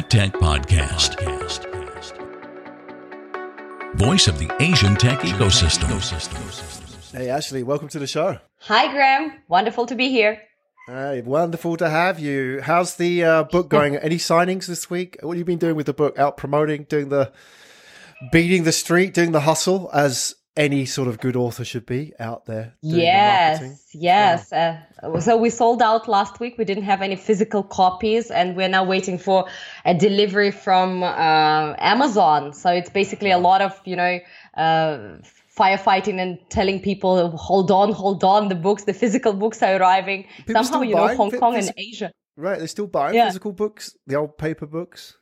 Asia Tech Podcast. Voice of the Asian tech ecosystem. Hey, Ashley, welcome to the show. Hi, Graham. Wonderful to be here. Hey, wonderful to have you. How's the uh, book going? Any signings this week? What have you been doing with the book? Out promoting, doing the beating the street, doing the hustle, as any sort of good author should be out there. yes, yes. Uh, so we sold out last week. We didn't have any physical copies, and we're now waiting for a delivery from uh, Amazon. So it's basically a lot of you know. Uh, firefighting and telling people hold on hold on the books the physical books are arriving People somehow you know hong kong phys- and asia Right, they're still buying Yeah. physical books, the old paper books.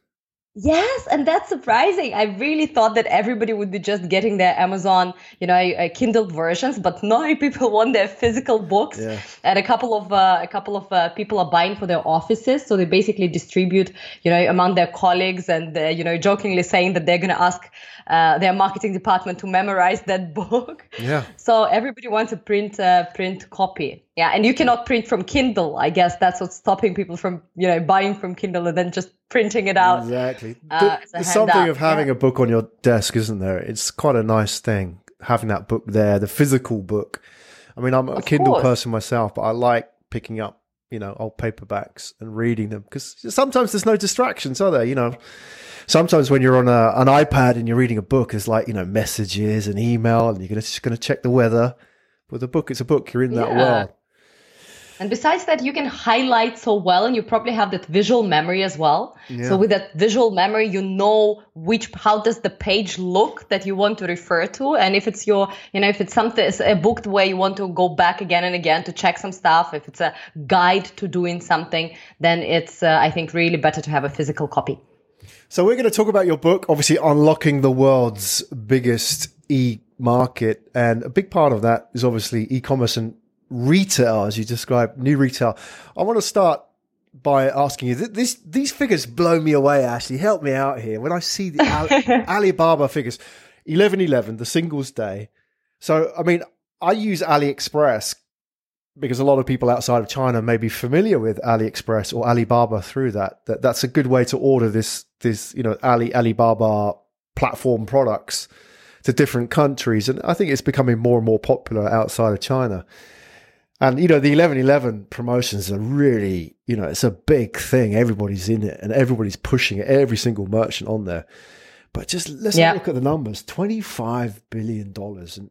Yes, and that's surprising. I really thought that everybody would be just getting their Amazon, you know, uh, Kindle versions, but no, people want their physical books. Yeah. And a couple of uh, a couple of uh, people are buying for their offices, so they basically distribute, you know, among their colleagues, and you know, jokingly saying that they're going to ask uh, their marketing department to memorize that book. Yeah. So everybody wants a print uh, print copy. Yeah, and you cannot print from Kindle. I guess that's what's stopping people from, you know, buying from Kindle and then just printing it out. Exactly. Uh, Th- it's There's something handout, of having yeah. a book on your desk, isn't there? It's quite a nice thing having that book there, the physical book. I mean, I'm a Of Kindle course. person myself, but I like picking up, you know, old paperbacks and reading them because sometimes there's no distractions, are there? You know, sometimes when you're on a, an iPad and you're reading a book, there's like, you know, messages and email and you're gonna, just going to check the weather. With a book, it's a book. You're in that Yeah. world. And besides that, you can highlight so well, and you probably have that visual memory as well. Yeah. So with that visual memory, you know which how does the page look that you want to refer to, and if it's your, you know, if it's something, it's a book where you want to go back again and again to check some stuff, if it's a guide to doing something, then it's, uh, I think, really better to have a physical copy. So we're going to talk about your book, obviously unlocking the world's biggest e-market, and a big part of that is obviously e-commerce and retail, as you described, new retail. I want to start by asking you th- this: these figures blow me away. Ashley, help me out here. When I see the Al- Alibaba figures, eleven eleven, the singles day. So, I mean, I use AliExpress because a lot of people outside of China may be familiar with AliExpress or Alibaba through that. That that's a good way to order this this you know Ali Alibaba platform products to different countries, and I think it's becoming more and more popular outside of China. And you know the eleven eleven promotions are really you know it's a big thing. Everybody's in it and everybody's pushing it. Every single merchant on there. But just let's Yeah. look at the numbers: twenty five billion dollars, and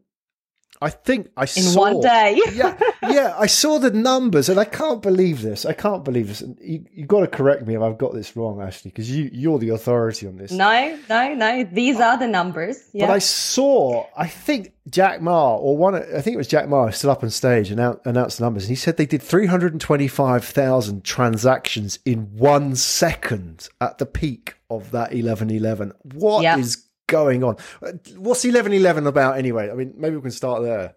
I think I In saw one day. yeah, yeah. I saw the numbers, and I can't believe this. I can't believe this. And you, have got to correct me if I've got this wrong, Ashley, because you you're the authority on this. No, no, no. These are the numbers. Yeah. But I saw, I think Jack Ma or one, I think it was Jack Ma, stood up on stage and annou- announced the numbers, and he said they did three hundred and twenty-five thousand transactions in one second at the peak of that eleven eleven. What is Yeah. Going on? What's eleven eleven about anyway? I mean, maybe we can start there.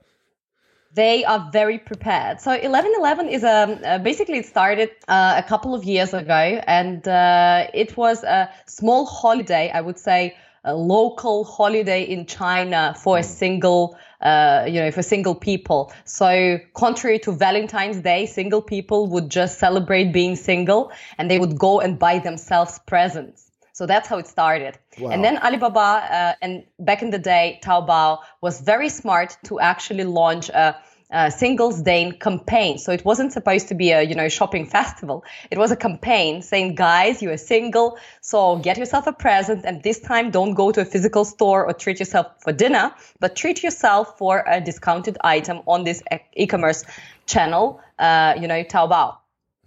they are very prepared. So 1111 is a uh, basically it started uh, a couple of years ago, and uh, it was a small holiday. I would say a local holiday in China for a single. Uh, you know, for single people. So, contrary to Valentine's Day, single people would just celebrate being single and they would go and buy themselves presents. So that's how it started. And then Alibaba, uh, and back in the day, Taobao was very smart to actually launch a, Singles Day campaign. So it wasn't supposed to be a you know shopping festival. It was a campaign saying, guys, you are single, so get yourself a present, and this time don't go to a physical store or treat yourself for dinner, but treat yourself for a discounted item on this e- e-commerce channel, uh, you know, Taobao.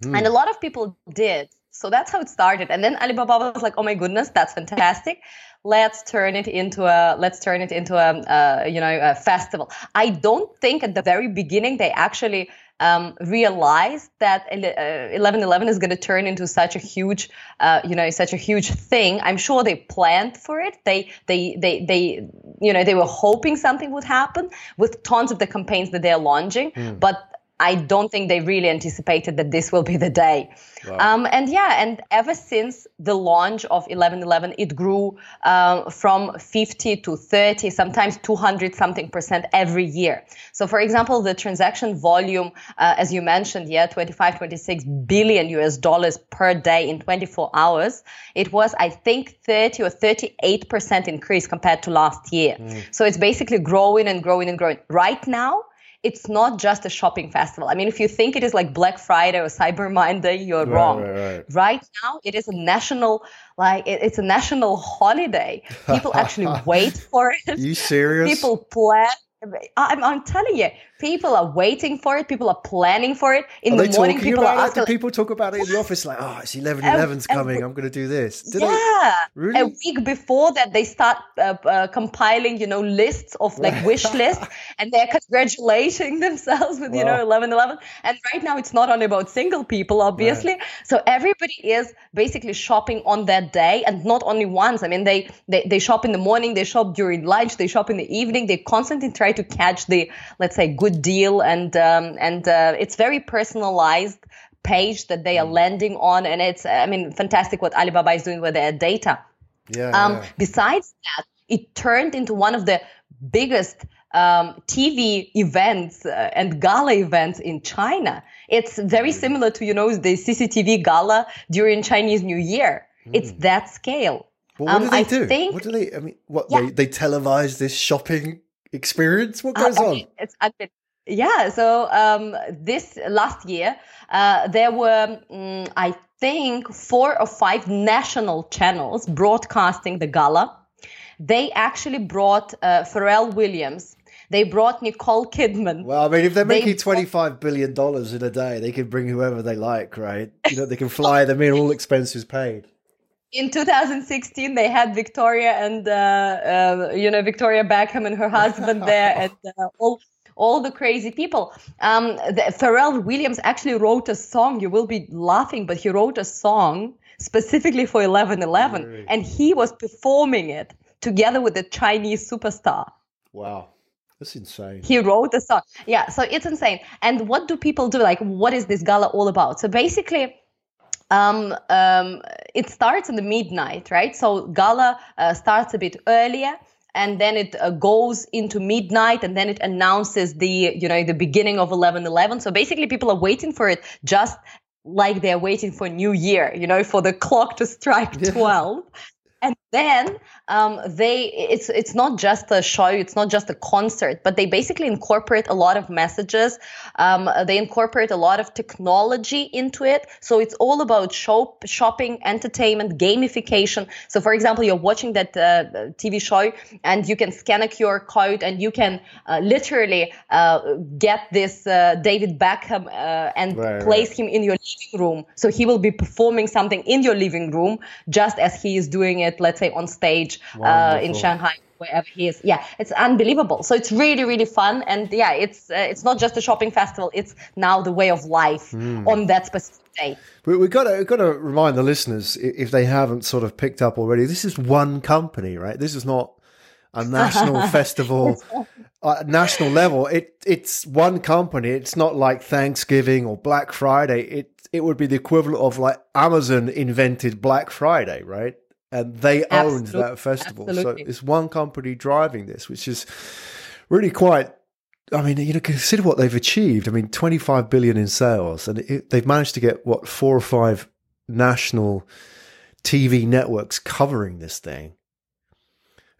And a lot of people did. So that's how it started. And then Alibaba was like, "Oh my goodness, that's fantastic. Let's turn it into a let's turn it into a uh, you know a festival." I don't think at the very beginning they actually um, realized that eleven eleven is going to turn into such a huge uh, you know such a huge thing. I'm sure they planned for it. They they they they you know they were hoping something would happen with tons of the campaigns that they're launching, but I don't think they really anticipated that this will be the day. Wow. Um, and yeah, and ever since the launch of 1111, it grew um, from 50 to 30, sometimes 200 something percent every year. So, for example, the transaction volume, uh, as you mentioned, yeah, 25, 26 billion US dollars per day in 24 hours. It was, I think, 30 or 38 percent increase compared to last year. Mm. So it's basically growing and growing and growing. Right now, it's not just a shopping festival. I mean, if you think it is like Black Friday or Cyber Monday, you're right, wrong. Right, right. right, now, it is a national, like it, it's a national holiday. People actually wait for it. You serious? People plan. I'm, I'm telling you, people are waiting for it. People are planning for it. In the morning, people are asking. people talk about it in the office like, oh, it's 11 11's coming. I'm going to do this. Did yeah. Really? A week before that, they start uh, uh, compiling, you know, lists of like wish lists and they're congratulating themselves with, wow. you know, 11 11. And right now, it's not only about single people, obviously. Right. So everybody is basically shopping on that day and not only once. I mean, they, they, they shop in the morning, they shop during lunch, they shop in the evening. They constantly try to catch the, let's say, good deal and um, and uh, it's very personalized page that they are mm. landing on and it's i mean fantastic what alibaba is doing with their data yeah, um, yeah. besides that it turned into one of the biggest um, TV events uh, and gala events in China. It's very mm. similar to, you know, the CCTV gala during Chinese New Year. Mm. It's that scale. Well, what um, do they I do? Think, what do they? I mean, what yeah. they they televise this shopping experience? What uh, goes uh, on? It's yeah. So um, this last year, uh, there were, um, I think, four or five national channels broadcasting the gala. They actually brought uh, Pharrell Williams. They brought Nicole Kidman. Well, I mean, if they're making they twenty-five billion dollars in a day, they can bring whoever they like, right? You know, they can fly them in, all expenses paid in 2016 they had victoria and uh, uh, you know victoria beckham and her husband there and uh, all all the crazy people. Um, the, Pharrell Williams actually wrote a song. You will be laughing, but he wrote a song specifically for 1111, really? and he was performing it together with a Chinese superstar. Wow. That's insane. He wrote the song. Yeah, so it's insane. And what do people do? Like, what is this gala all about? So basically, um, um, it starts in the midnight, right? So gala uh, starts a bit earlier and then it uh, goes into midnight and then it announces the you know the beginning of 1111 so basically people are waiting for it just like they're waiting for new year you know for the clock to strike 12 and then um, they it's it's not just a show it's not just a concert but they basically incorporate a lot of messages. Um, they incorporate a lot of technology into it. So it's all about shop, shopping entertainment gamification. So for example you're watching that uh, tv show and you can scan a qr code and you can uh, literally uh, get this uh, david beckham uh, and right, place right. him in your living room. So he will be performing something in your living room just as he is doing it let's say on stage uh, in Shanghai wherever he is. Yeah, it's unbelievable. So it's really, really fun, and yeah, it's uh, it's not just a shopping festival; it's now the way of life mm. on that specific day. We, we've got to we've got to remind the listeners if they haven't sort of picked up already. This is one company, right? This is not a national festival. At national level, it it's one company. It's not like Thanksgiving or Black Friday. It it would be the equivalent of like Amazon invented Black Friday, right? And they owned that festival. Absolutely. So it's one company driving this, which is really quite. I mean, you know, consider what they've achieved. I mean, 25 billion in sales, and it, they've managed to get what four or five national TV networks covering this thing.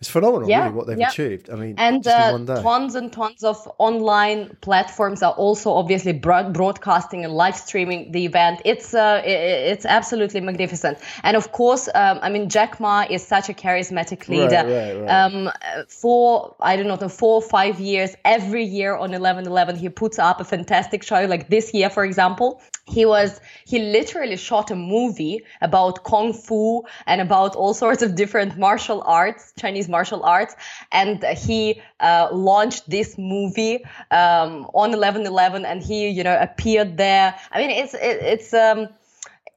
It's phenomenal, yeah, really, what they've yeah. achieved. I mean, and uh, tons and tons of online platforms are also obviously broadcasting and live streaming the event. It's uh, it's absolutely magnificent. And of course, um, I mean, Jack Ma is such a charismatic leader. Right, right, right. Um, for I don't know, four or five years, every year on 11/11, he puts up a fantastic show. Like this year, for example, he was he literally shot a movie about kung fu and about all sorts of different martial arts chinese martial arts and he uh, launched this movie um, on 11-11 and he you know appeared there i mean it's it, it's um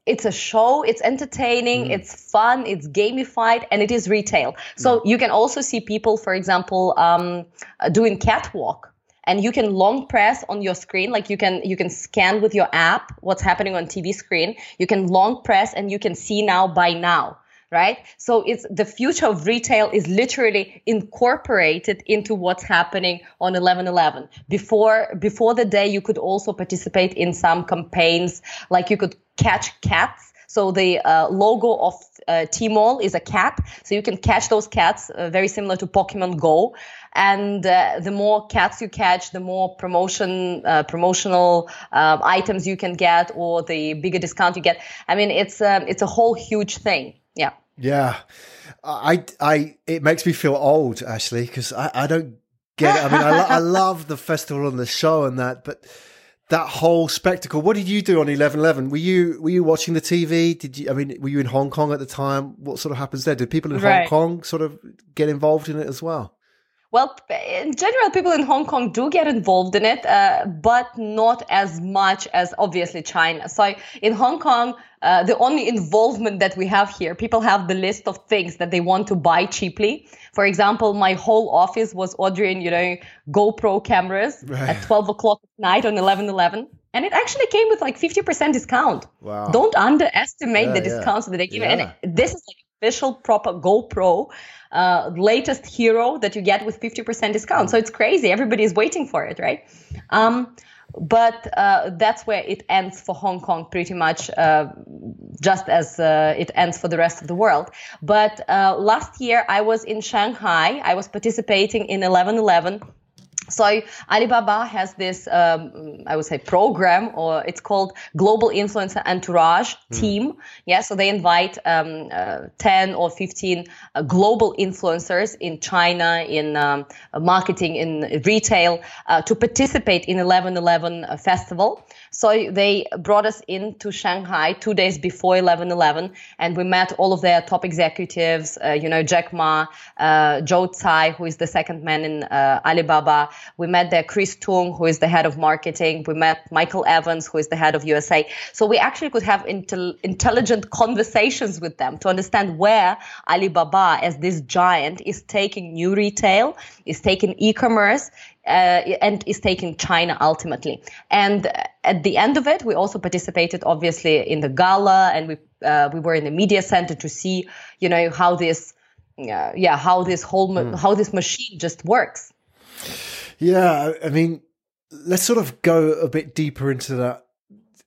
it's a show it's entertaining mm. it's fun it's gamified and it is retail so mm. you can also see people for example um, doing catwalk and you can long press on your screen like you can you can scan with your app what's happening on tv screen you can long press and you can see now by now right so it's the future of retail is literally incorporated into what's happening on 1111 before before the day you could also participate in some campaigns like you could catch cats so the uh, logo of uh, Tmall is a cat, so you can catch those cats, uh, very similar to Pokemon Go. And uh, the more cats you catch, the more promotion, uh, promotional um, items you can get, or the bigger discount you get. I mean, it's um, it's a whole huge thing. Yeah. Yeah, I, I, it makes me feel old actually because I, I don't get it. I mean, I, I love the festival and the show and that, but that whole spectacle. What did you do on eleven eleven? Were you were you watching the TV? Did you? I mean, were you in Hong Kong at the time? What sort of happens there? Did people in Right. Hong Kong sort of get involved in it as well? Well, in general, people in Hong Kong do get involved in it, uh, but not as much as obviously China. So in Hong Kong, uh, the only involvement that we have here, people have the list of things that they want to buy cheaply. For example, my whole office was ordering, you know, GoPro cameras Right. at 12 o'clock at night on 11/11. And it actually came with like 50% discount. Wow. Don't underestimate Yeah, the yeah. discounts that they give. Yeah. And this is like official proper GoPro uh, latest hero that you get with 50% discount. So it's crazy. Everybody is waiting for it, right? Um, but uh, that's where it ends for Hong Kong, pretty much, uh, just as uh, it ends for the rest of the world. But uh, last year, I was in Shanghai. I was participating in 1111. So Alibaba has this, um, I would say, program, or it's called Global Influencer Entourage Team. Yeah, so they invite um, uh, 10 or 15 uh, global influencers in China, in um, marketing, in retail, uh, to participate in 1111 uh, festival. So they brought us into Shanghai two days before 11/11, and we met all of their top executives. Uh, you know, Jack Ma, uh, Joe Tsai, who is the second man in uh, Alibaba. We met there Chris Tung, who is the head of marketing. We met Michael Evans, who is the head of USA. So we actually could have intel- intelligent conversations with them to understand where Alibaba, as this giant, is taking new retail, is taking e-commerce, uh, and is taking China ultimately. And at the end of it, we also participated, obviously, in the gala, and we uh, we were in the media center to see, you know, how this, uh, yeah, how this whole ma- how this machine just works. Yeah, I I mean, let's sort of go a bit deeper into that.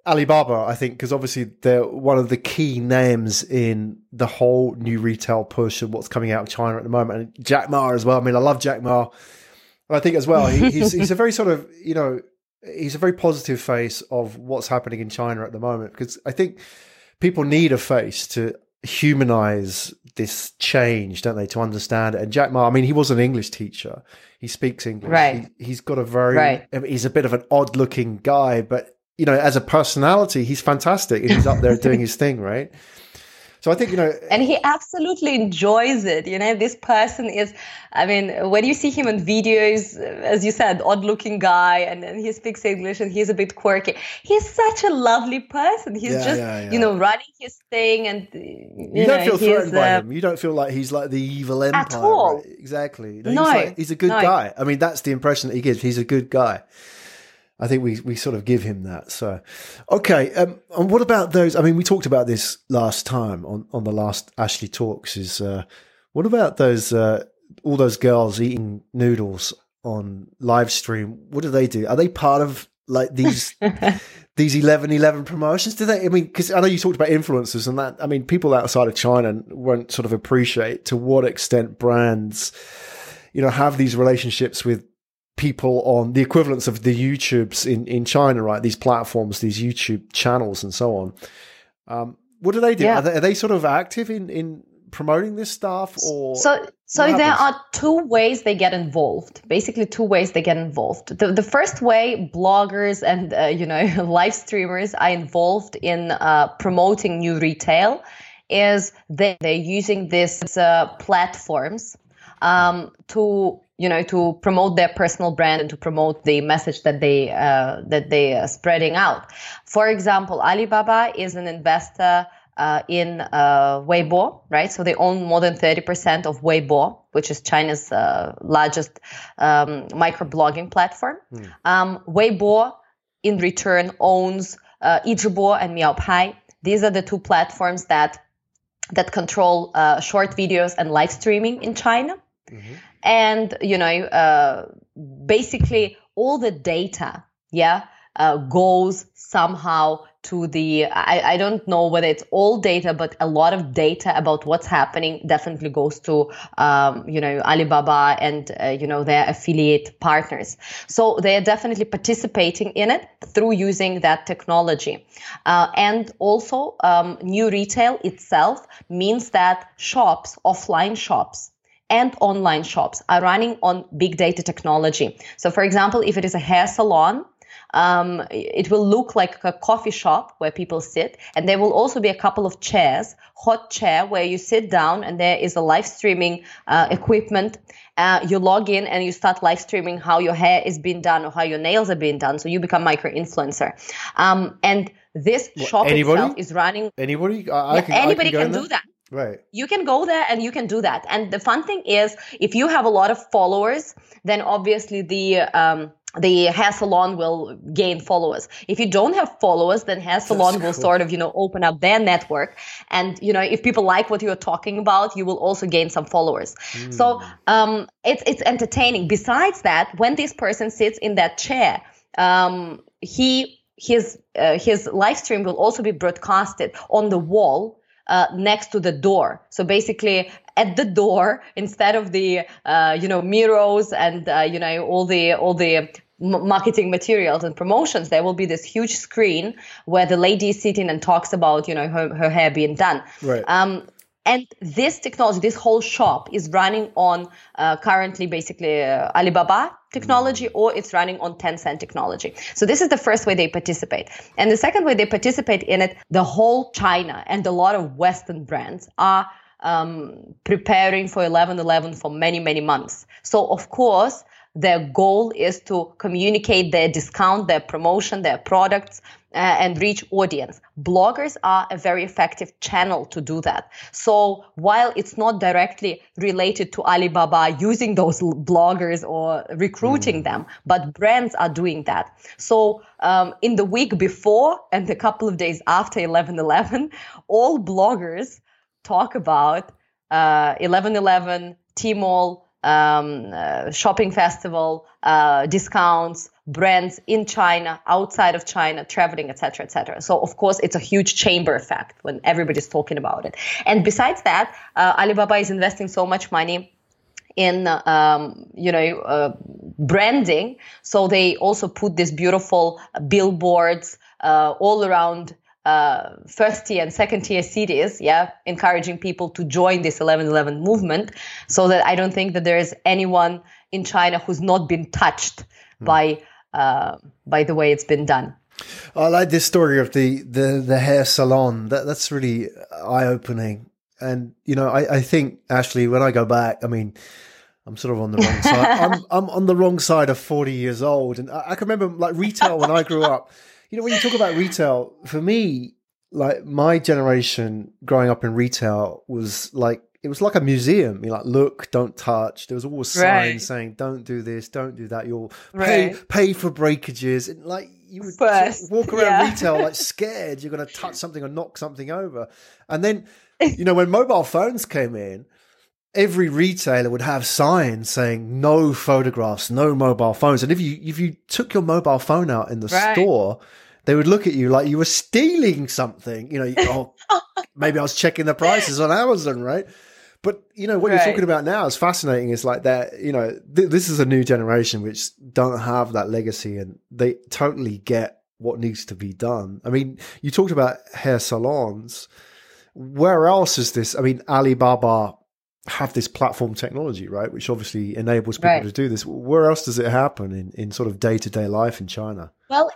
Alibaba, I think, because obviously they're one of the key names in the whole new retail push and what's coming out of China at the moment. And Jack Ma as well. I mean, I love Jack Ma. I think as well, he, he's he's a very sort of you know he's a very positive face of what's happening in China at the moment because I think people need a face to humanize this change, don't they? To understand it. And Jack Ma, I mean, he was an English teacher. He speaks English. Right. He, he's got a very. Right. I mean, he's a bit of an odd-looking guy, but you know, as a personality, he's fantastic, he's up there doing his thing, right? So I think you know, and he absolutely enjoys it you know this person is i mean when you see him in videos as you said odd looking guy and, and he speaks english and he's a bit quirky he's such a lovely person he's Yeah, just yeah, yeah. you know running his thing and you, you, know don't feel threatened by uh, him. You don't feel like he's like the evil empire. At all. right? Exactly. You know, No, he's, like, he's a good no. guy. I mean, that's the impression that he gives. He's a good guy. I think we, we sort of give him that. So, okay. Um, and what about those? I mean, we talked about this last time on, on the last Ashley Talks. Is uh, what about those uh, all those girls eating noodles on live stream? What do they do? Are they part of like these these eleven eleven promotions? Do they? I mean, because I know you talked about influencers and that. I mean, people outside of China won't sort of appreciate to what extent brands, you know, have these relationships with people on the equivalents of the YouTubes in, in China, right? These platforms, these YouTube channels, and so on. Um, what do they do? Yeah. Are, they, are they sort of active in, in promoting this stuff, or So, so there are two ways they get involved. Basically, two ways they get involved. The, the first way, bloggers and uh, you know live streamers are involved in uh, promoting new retail, is they they're using these uh, platforms um, to you know to promote their personal brand and to promote the message that they uh, that they are spreading out. For example, Alibaba is an investor uh, in uh, Weibo, right? So they own more than 30% of Weibo, which is China's uh, largest um, microblogging platform. Mm. Um, Weibo, in return, owns uh, Yizhibo and Miaopai. These are the two platforms that that control uh, short videos and live streaming in China. Mm-hmm. And you know, uh, basically all the data, yeah, uh, goes somehow to the I, I don't know whether it's all data but a lot of data about what's happening definitely goes to um, you know alibaba and uh, you know their affiliate partners. So they are definitely participating in it through using that technology. Uh, and also um, new retail itself means that shops offline shops and online shops are running on big data technology. So, for example, if it is a hair salon, um, it will look like a coffee shop where people sit, and there will also be a couple of chairs, hot chair where you sit down, and there is a live streaming uh, equipment. Uh, you log in and you start live streaming how your hair is being done or how your nails are being done. So you become micro influencer, um, and this shop anybody? itself is running. Anybody? I, yeah, can, anybody can, can do that. Right. You can go there and you can do that. And the fun thing is, if you have a lot of followers, then obviously the um, the hair salon will gain followers. If you don't have followers, then hair salon That's will cool. sort of, you know, open up their network. And, you know, if people like what you're talking about, you will also gain some followers. Mm. So, um, it's, it's entertaining. Besides that, when this person sits in that chair, um, he, his, uh, his live stream will also be broadcasted on the wall uh, next to the door. So basically, at the door, instead of the uh, you know mirrors and uh, you know all the all the marketing materials and promotions, there will be this huge screen where the lady is sitting and talks about you know her, her hair being done. Right. Um, and this technology, this whole shop is running on uh, currently basically uh, Alibaba technology or it's running on Tencent technology. So this is the first way they participate. And the second way they participate in it, the whole China and a lot of Western brands are um, preparing for 11.11 for many, many months. So of course, their goal is to communicate their discount, their promotion, their products, uh, and reach audience. Bloggers are a very effective channel to do that. So while it's not directly related to Alibaba using those bloggers or recruiting mm. them, but brands are doing that. So um, in the week before and a couple of days after 11.11, all bloggers talk about uh, 11.11, Tmall, um, uh, shopping festival, uh, discounts, brands in China, outside of China, traveling, etc., etc. So of course, it's a huge chamber effect when everybody's talking about it. And besides that, uh, Alibaba is investing so much money in um, you know uh, branding so they also put these beautiful billboards uh, all around uh, first tier and second tier cities, yeah, encouraging people to join this 1111 movement so that I don't think that there is anyone in China who's not been touched mm. by uh, by the way it's been done. I like this story of the the, the hair salon. That that's really eye opening. And you know, I, I think Ashley, when I go back, I mean, I'm sort of on the wrong side. I'm I'm on the wrong side of 40 years old, and I, I can remember like retail when I grew up. You know, when you talk about retail, for me, like my generation growing up in retail was like it was like a museum. You're like, look, don't touch. There was always signs right. saying, "Don't do this, don't do that." You'll pay right. pay for breakages, and like you would First, walk around yeah. retail like scared you're going to touch something or knock something over. And then, you know, when mobile phones came in, every retailer would have signs saying no photographs, no mobile phones. And if you if you took your mobile phone out in the right. store they would look at you like you were stealing something. You know, oh, maybe I was checking the prices on Amazon, right? But you know what right. you're talking about now is fascinating. Is like that. You know, th- this is a new generation which don't have that legacy, and they totally get what needs to be done. I mean, you talked about hair salons. Where else is this? I mean, Alibaba have this platform technology, right? Which obviously enables people right. to do this. Where else does it happen in, in sort of day to day life in China? Well,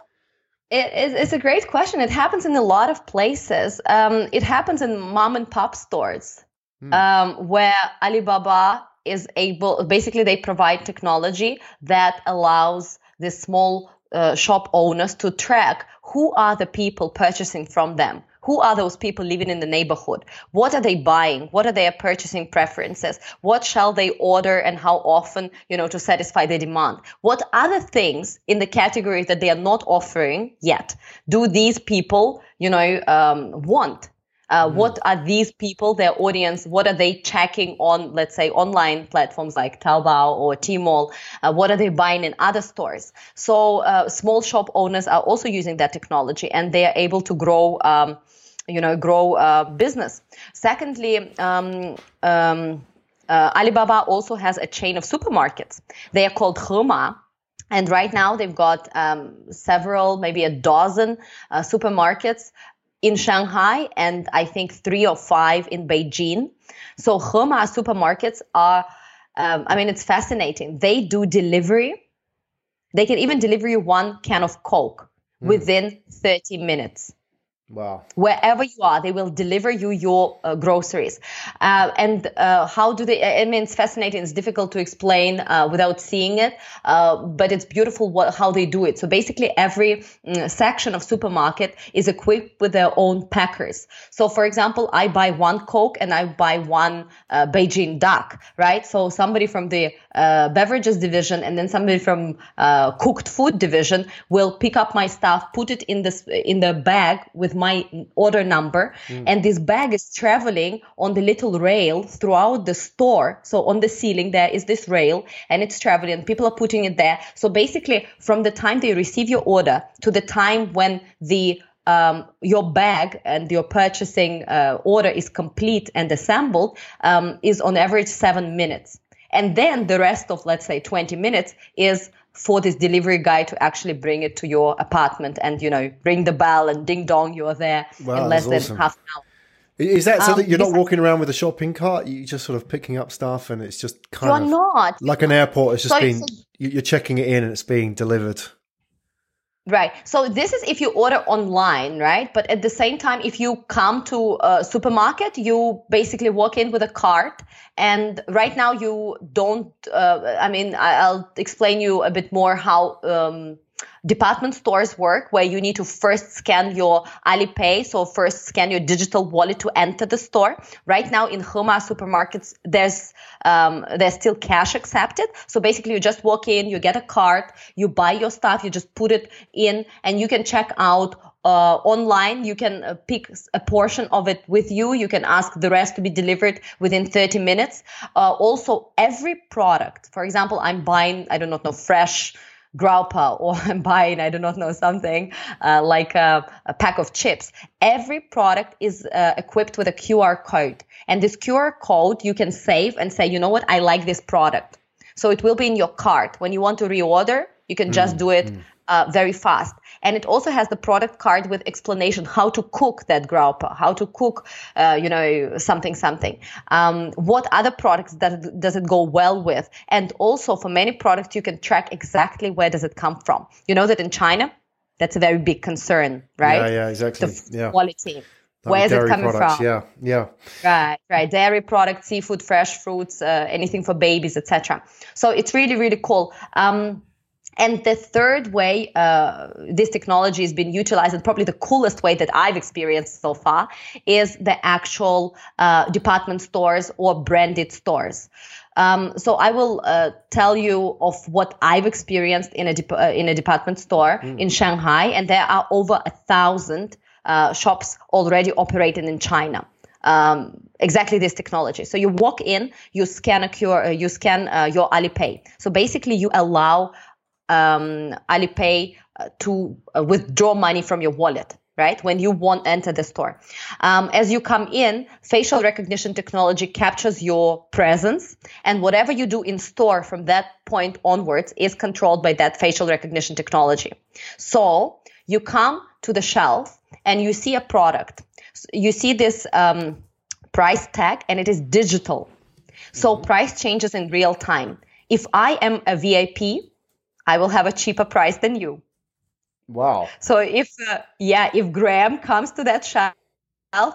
it, it's a great question. It happens in a lot of places. Um, it happens in mom and pop stores hmm. um, where Alibaba is able, basically, they provide technology that allows the small uh, shop owners to track who are the people purchasing from them who are those people living in the neighborhood? What are they buying? What are their purchasing preferences? What shall they order and how often, you know, to satisfy their demand? What other things in the categories that they are not offering yet do these people, you know, um, want? Uh, mm. What are these people, their audience? What are they checking on, let's say, online platforms like Taobao or Tmall? Uh, what are they buying in other stores? So uh, small shop owners are also using that technology, and they are able to grow. Um, you know, grow uh, business. Secondly, um, um, uh, Alibaba also has a chain of supermarkets. They are called Hema, and right now they've got um, several, maybe a dozen uh, supermarkets in Shanghai and I think three or five in Beijing. So Hema supermarkets are, um, I mean, it's fascinating. They do delivery. They can even deliver you one can of Coke mm. within 30 minutes. Wow. Wherever you are, they will deliver you your uh, groceries. Uh, and uh, how do they? I mean, it's fascinating. It's difficult to explain uh, without seeing it, uh, but it's beautiful what, how they do it. So basically, every mm, section of supermarket is equipped with their own packers. So, for example, I buy one Coke and I buy one uh, Beijing duck, right? So somebody from the beverages division and then somebody from cooked food division will pick up my stuff, put it in this in the bag with my order number mm. and this bag is traveling on the little rail throughout the store. So on the ceiling there is this rail and it's traveling. And people are putting it there. So basically from the time they receive your order to the time when the um, your bag and your purchasing uh, order is complete and assembled um, is on average seven minutes and then the rest of let's say 20 minutes is for this delivery guy to actually bring it to your apartment and you know ring the bell and ding dong you're there wow, in less than awesome. half an hour. Is that so um, that you're not walking around with a shopping cart? You're just sort of picking up stuff and it's just kind you're of not. like an airport it's just so being you're checking it in and it's being delivered Right. So this is if you order online, right? But at the same time, if you come to a supermarket, you basically walk in with a cart. And right now, you don't. Uh, I mean, I'll explain you a bit more how. Um, department stores work where you need to first scan your Alipay. So first scan your digital wallet to enter the store. Right now in Hema supermarkets, there's, um, there's still cash accepted. So basically you just walk in, you get a card, you buy your stuff, you just put it in and you can check out uh, online. You can uh, pick a portion of it with you. You can ask the rest to be delivered within 30 minutes. Uh, also, every product, for example, I'm buying, I do not know, fresh graupa or I'm buying, I do not know, something uh, like a, a, pack of chips. Every product is uh, equipped with a QR code. And this QR code you can save and say, you know what, I like this product. So it will be in your cart. When you want to reorder, you can just mm, do it mm. Uh, very fast and it also has the product card with explanation how to cook that graupa, how to cook, uh, you know, something something. Um, what other products does does it go well with, and also for many products you can track exactly where does it come from. You know that in China, that's a very big concern, right? Yeah, yeah, exactly. The yeah. quality. Where is it coming products, from? Yeah, yeah. Right, right. Dairy products, seafood, fresh fruits, uh, anything for babies, etc. So it's really, really cool. Um, and the third way uh, this technology has been utilized, and probably the coolest way that I've experienced so far, is the actual uh, department stores or branded stores. Um, so I will uh, tell you of what I've experienced in a de- uh, in a department store mm. in Shanghai, and there are over a thousand uh, shops already operating in China. Um, exactly this technology. So you walk in, you scan a QR, uh, you scan uh, your Alipay. So basically, you allow um, Alipay uh, to uh, withdraw money from your wallet right? When you want enter the store. Um, as you come in facial recognition technology captures your presence and whatever you do in store from that point onwards is controlled by that facial recognition technology. So you come to the shelf and you see a product. You see this um, price tag and it is digital. So price changes in real time. If i am a vip I will have a cheaper price than you. Wow. So if uh, yeah, if Graham comes to that shelf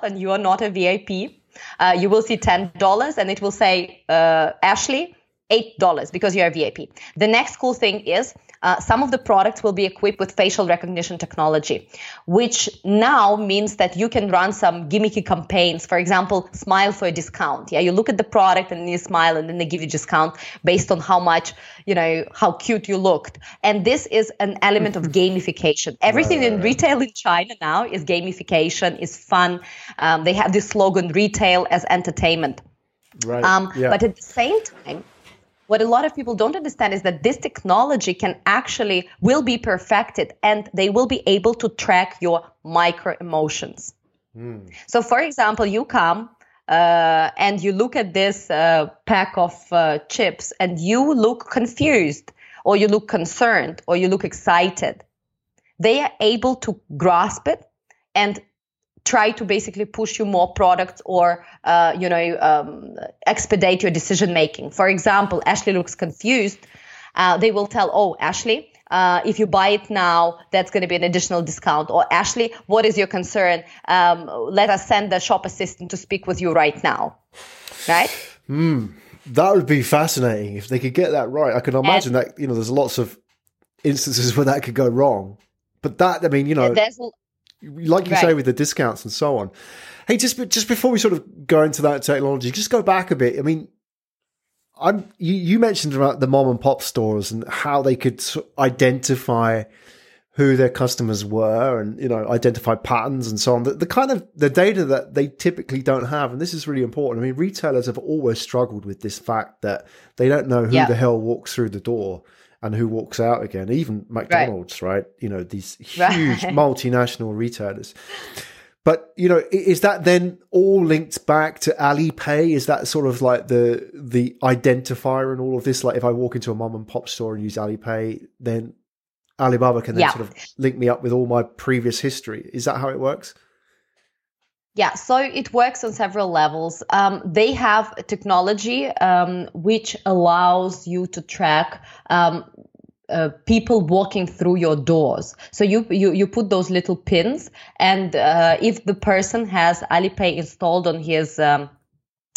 and you are not a VIP, uh, you will see ten dollars and it will say uh, Ashley eight dollars because you're a VIP. The next cool thing is uh, some of the products will be equipped with facial recognition technology, which now means that you can run some gimmicky campaigns. For example, smile for a discount. Yeah, you look at the product and you smile, and then they give you discount based on how much you know how cute you looked. And this is an element of gamification. Everything right, right, in retail in China now is gamification, is fun. Um, they have this slogan: "Retail as entertainment." Right. Um, yeah. But at the same time, what a lot of people don't understand is that this technology can actually will be perfected and they will be able to track your micro emotions. Mm. So, for example, you come uh, and you look at this uh, pack of uh, chips and you look confused or you look concerned or you look excited. They are able to grasp it and try to basically push you more products or uh, you know um, expedite your decision making. For example ashley looks confused. Uh, they will tell oh ashley uh, if you buy it now that's going to be an additional discount. Or ashley what is your concern? Um, let us send the shop assistant to speak with you right now. Right? Hmm, that would be fascinating. If they could get that right i can imagine and, that you know there's lots of instances where that could go wrong. But that i mean you know there's like you right. say with the discounts and so on. Hey, just just before we sort of go into that technology, just go back a bit. I mean, I'm you, you mentioned about the mom and pop stores and how they could identify who their customers were and you know identify patterns and so on the, the, kind of the data that they typically don't have and this is really important i mean retailers have always struggled with this fact that they don't know who the hell walks through the door and who walks out again. Even McDonald's, right? right? You know, these huge right. multinational retailers. But you know, is that then all linked back to Alipay? Is that sort of like the the identifier and all of this? Like, if I walk into a mom and pop store and use Alipay, then Alibaba can then yeah. sort of link me up with all my previous history. Is that how it works? Yeah, so it works on several levels. Um, they have technology um, which allows you to track um, uh, people walking through your doors. So you you, you put those little pins, and uh, if the person has Alipay installed on his um,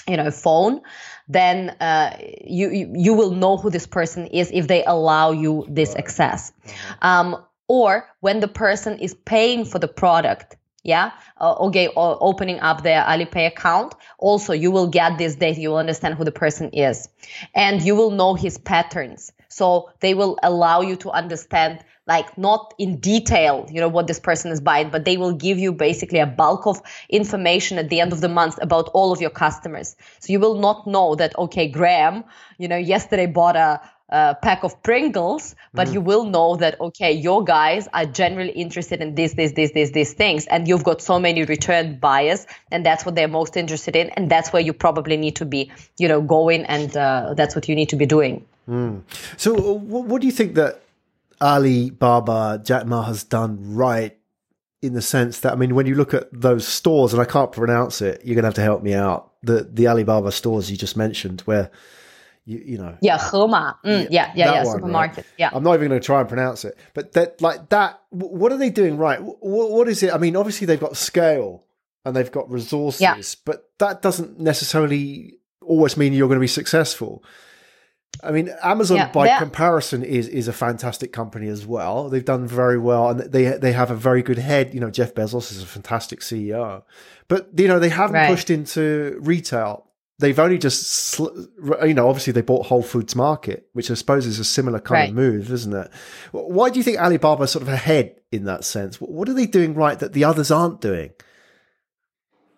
you know phone, then uh, you, you, you will know who this person is if they allow you this access. Mm-hmm. Um, or when the person is paying for the product yeah? Uh, okay opening up their alipay account. Also you will get this data you will understand who the person is. And you will know his patterns. So they will allow you to understand like not in detail you know what this person is buying but they will give you basically a bulk of information at the end of the month about all of your customers. So you will not know that okay graham you know yesterday bought a uh, pack of Pringles, but mm. you will know that okay, your guys are generally interested in this, this, this, this, these things, and you've got so many return buyers, and that's what they're most interested in, and that's where you probably need to be, you know, going, and uh, that's what you need to be doing. Mm. So, uh, what do you think that Alibaba Jack Ma has done right? In the sense that, I mean, when you look at those stores, and I can't pronounce it, you're going to have to help me out. The the Alibaba stores you just mentioned, where you, you know. Yeah, Hema. Mm, yeah, yeah, yeah, one, supermarket. Right? Yeah. I'm not even going to try and pronounce it, but that like that. What are they doing right? What, what is it? I mean, obviously they've got scale and they've got resources, yeah. but that doesn't necessarily always mean you're going to be successful. I mean, Amazon yeah, by comparison is is a fantastic company as well. They've done very well, and they they have a very good head. You know, Jeff Bezos is a fantastic CEO, but you know they haven't right. pushed into retail they've only just, you know, obviously they bought Whole Foods Market, which I suppose is a similar kind right. of move, isn't it? Why do you think Alibaba is sort of ahead in that sense? What are they doing right that the others aren't doing?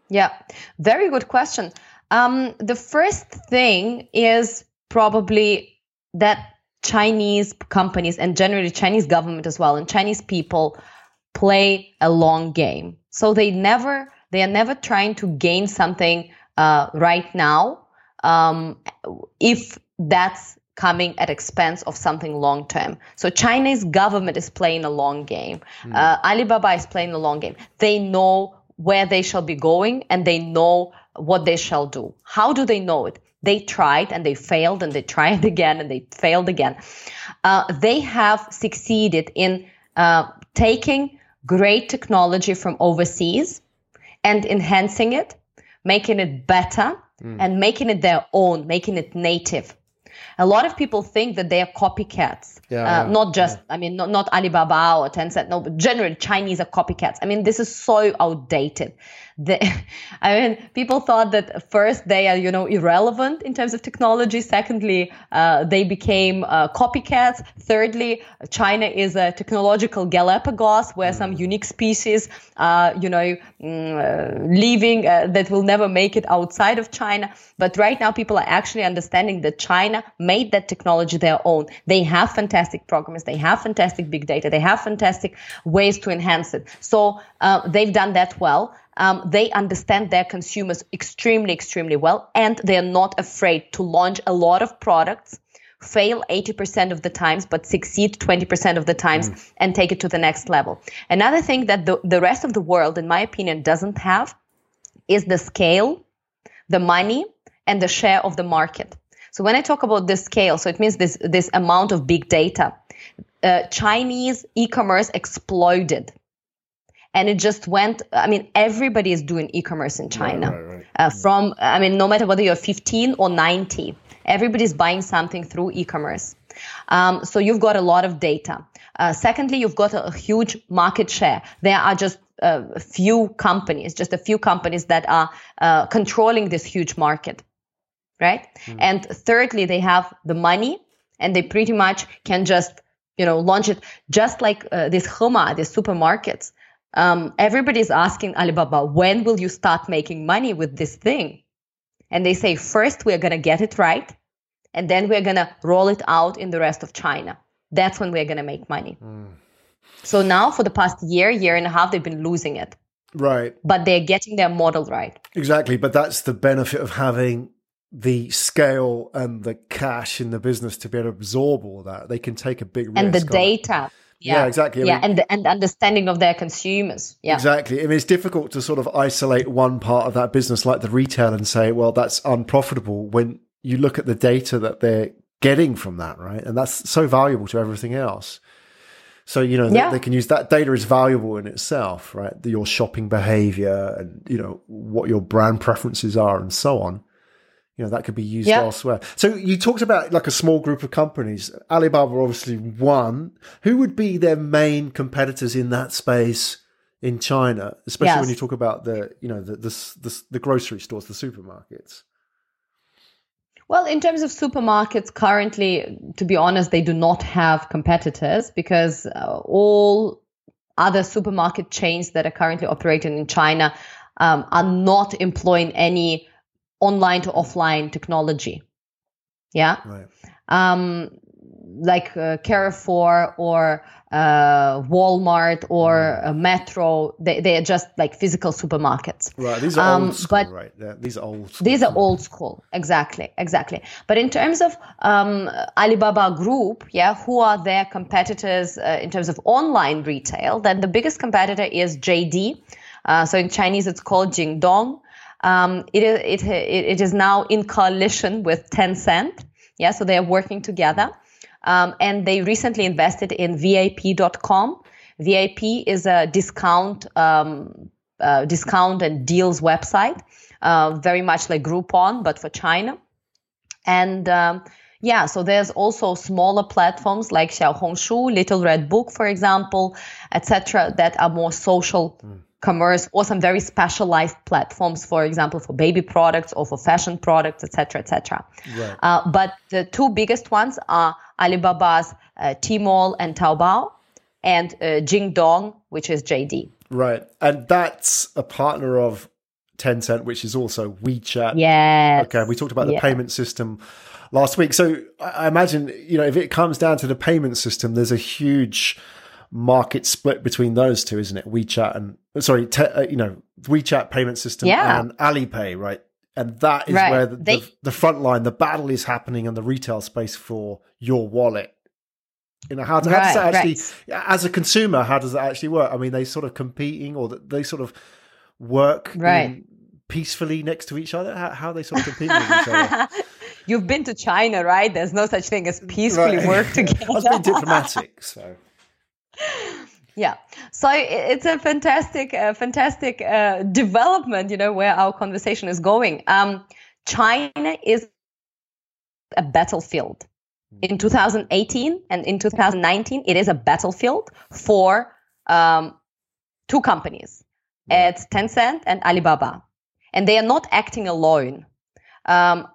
Yeah, very good question. Um, the first thing is probably that Chinese companies and generally Chinese government as well and Chinese people play a long game. So they never they are never trying to gain something uh, right now um, if that's coming at expense of something long term. So Chinese government is playing a long game. Mm. Uh, Alibaba is playing a long game. They know where they shall be going and they know what they shall do. How do they know it? They tried and they failed and they tried again and they failed again. Uh, they have succeeded in uh, taking great technology from overseas and enhancing it making it better mm. and making it their own, making it native. A lot of people think that they are copycats. Yeah, uh, yeah, not just, I mean, not, not Alibaba or Tencent, no, but generally Chinese are copycats. I mean, this is so outdated. The, I mean, people thought that first they are, you know, irrelevant in terms of technology. Secondly, uh, they became uh, copycats. Thirdly, China is a technological Galapagos where some unique species, uh, you know, mm, leaving uh, that will never make it outside of China. But right now, people are actually understanding that China made that technology their own. They have fantastic programs. They have fantastic big data. They have fantastic ways to enhance it. So uh, they've done that well. Um, they understand their consumers extremely, extremely well, and they're not afraid to launch a lot of products, fail 80% of the times, but succeed 20% of the times mm. and take it to the next level. Another thing that the, the rest of the world, in my opinion, doesn't have is the scale, the money, and the share of the market. So when I talk about the scale, so it means this, this amount of big data. Uh, Chinese e-commerce exploded and it just went i mean everybody is doing e-commerce in china. right, right, right. Uh, from i mean no matter whether you're 15 or 90 everybody's buying something through e-commerce. Um, so you've got a lot of data. Uh, secondly you've got a, a, huge market share. There are just uh, a few companies just a few companies that are uh, controlling this huge market right? Mm. and thirdly they have the money and they pretty much can just you know launch it just like uh, this Hema, these supermarkets um, everybody's asking Alibaba, when will you start making money with this thing? And they say, first, we're going to get it right. And then we're going to roll it out in the rest of China. That's when we're going to make money. Mm. So now, for the past year, year and a half, they've been losing it. Right. But they're getting their model right. Exactly. But that's the benefit of having the scale and the cash in the business to be able to absorb all that. They can take a big risk. And the data. Yeah, yeah exactly. I yeah, mean, and the, and understanding of their consumers. Yeah, exactly. I mean, it's difficult to sort of isolate one part of that business, like the retail, and say, well, that's unprofitable. When you look at the data that they're getting from that, right, and that's so valuable to everything else. So you know yeah. they, they, can use that data is valuable in itself, right? Your shopping behavior and you know what your brand preferences are and so on you know that could be used yeah. elsewhere so you talked about like a small group of companies alibaba obviously one who would be their main competitors in that space in china especially yes. when you talk about the you know the, the, the the grocery stores the supermarkets well, in terms of supermarkets, currently, to be honest, they do not have competitors because uh, all other supermarket chains that are currently operating in China um, are not employing any online to offline technology. Yeah. Right. Um, like uh, Carrefour or uh, Walmart or mm. Metro, they, they are just like physical supermarkets. Right. These are um, old school, but right? Yeah, these are old school. These are old school. Exactly. Exactly. But in terms of um, Alibaba Group, yeah, who are their competitors uh, in terms of online retail? Then the biggest competitor is JD. Uh, so in Chinese, it's called Jingdong. Um, it, is, it, it is now in coalition with Tencent. Yeah, so they are working together. Um, and they recently invested in VIP.com. VIP is a discount, um, uh, discount and deals website, uh, very much like Groupon, but for China. And um, yeah, so there's also smaller platforms like Xiaohongshu, Little Red Book, for example, etc., that are more social mm commerce or some very specialized platforms, for example, for baby products or for fashion products, etc., etc. Right. Uh, but the two biggest ones are Alibaba's uh, Tmall and Taobao, and uh, Jingdong, which is JD. Right, and that's a partner of Tencent, which is also WeChat. Yeah. Okay, we talked about the payment system last week. So I imagine, you know, if it comes down to the payment system, there's a huge market split between those two, isn't it? WeChat and sorry, te, uh, you know, WeChat payment system yeah. and Alipay, right? And that is right. where the, they, the, the front line, the battle is happening in the retail space for your wallet. You know, how, how right, does that actually, right. as a consumer, how does that actually work? I mean, they sort of competing or they sort of work right. peacefully next to each other? How, how are they sort of competing with each other? You've been to China, right? There's no such thing as peacefully work together. I've been diplomatic, so yeah so it's a fantastic uh, fantastic uh, development you know where our conversation is going um, china is a battlefield. In 2018 and in 2019, it is a battlefield for um, two companies. It's Tencent and Alibaba, and they are not acting alone. Um,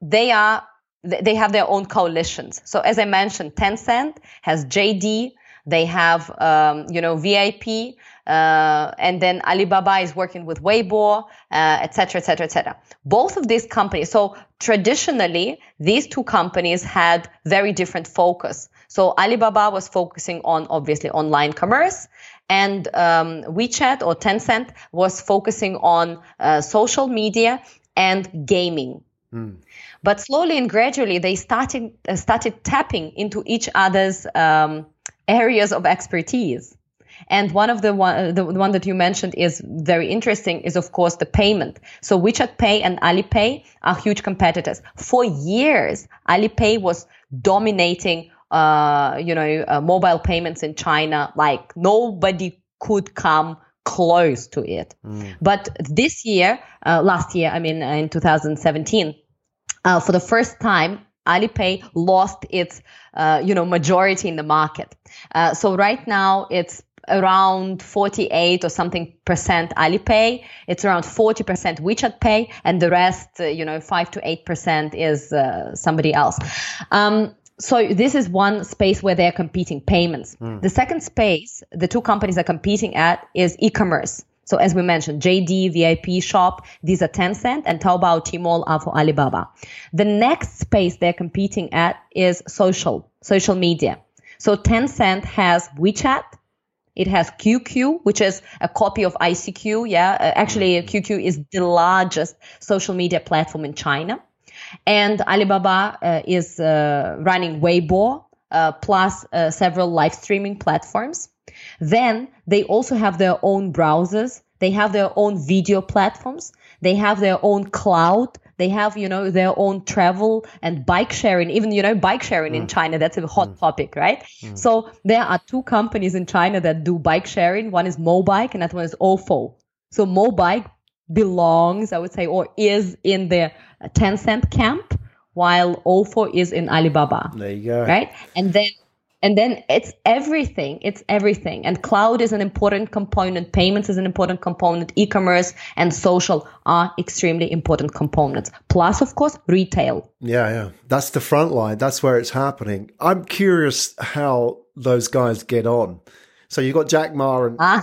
they are they have their own coalitions. So as I mentioned, Tencent has JD, they have um, you know VIP, uh, and then Alibaba is working with Weibo, etc., etc., etc. Both of these companies. So traditionally, these two companies had very different focus. So Alibaba was focusing on obviously online commerce, and um, WeChat or Tencent was focusing on uh, social media and gaming. Mm. But slowly and gradually, they started uh, started tapping into each other's um, areas of expertise. And one of the one, the one that you mentioned is very interesting is of course the payment. So WeChat Pay and Alipay are huge competitors. For years, Alipay was dominating, uh, you know, uh, mobile payments in China. Like nobody could come close to it. Mm. But this year, uh, last year, I mean, in 2017, uh, for the first time, Alipay lost its, uh, you know, majority in the market. Uh, so right now it's around 48 or something percent Alipay. It's around 40% WeChat Pay, and the rest, uh, you know, five to eight percent is uh, somebody else. Um, so this is one space where they're competing payments. Mm. The second space the two companies are competing at is e-commerce. So as we mentioned, JD, VIP Shop, these are Tencent and Taobao, Tmall are for Alibaba. The next space they're competing at is social, social media. So Tencent has WeChat, it has QQ, which is a copy of ICQ. Yeah, uh, actually, QQ is the largest social media platform in China. And Alibaba uh, is uh, running Weibo uh, plus uh, several live streaming platforms. Then they also have their own browsers. They have their own video platforms. They have their own cloud. They have, you know, their own travel and bike sharing, even, you know, bike sharing mm. in China. That's a hot mm. topic, right? Mm. So there are two companies in China that do bike sharing. One is Mobike and that one is Ofo. So Mobike belongs, I would say, or is in the Tencent camp while Ofo is in Alibaba. There you go. Right. And then and then it's everything. It's everything. And cloud is an important component. Payments is an important component. E-commerce and social are extremely important components. Plus, of course, retail. Yeah, yeah. That's the front line. That's where it's happening. I'm curious how those guys get on. So you've got Jack Ma and ah,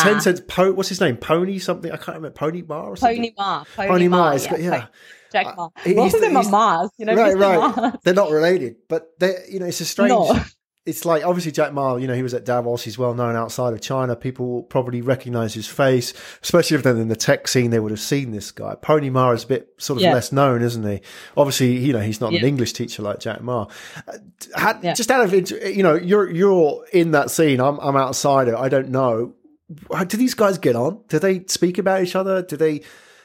Tencent's Po. What's his name? Pony something. I can't remember. Pony Ma or something. Pony Ma. Pony, Pony Ma. Ma yeah. yeah. Jack Ma. Uh, Both of them are Mars. You know, right, right. Mars. They're not related, but they're you know, it's a strange. No it's like obviously Jack Ma, you know, he was at Davos. He's well known outside of China. People probably recognize his face, especially if they're in the tech scene. They would have seen this guy. Pony Ma is a bit sort of yeah. less known, isn't he? Obviously, you know, he's not yeah. an English teacher like Jack Ma. Uh, yeah. Just out of you know, you're you're in that scene. I'm I'm outside it. I don't know. Do these guys get on? Do they speak about each other? Do they?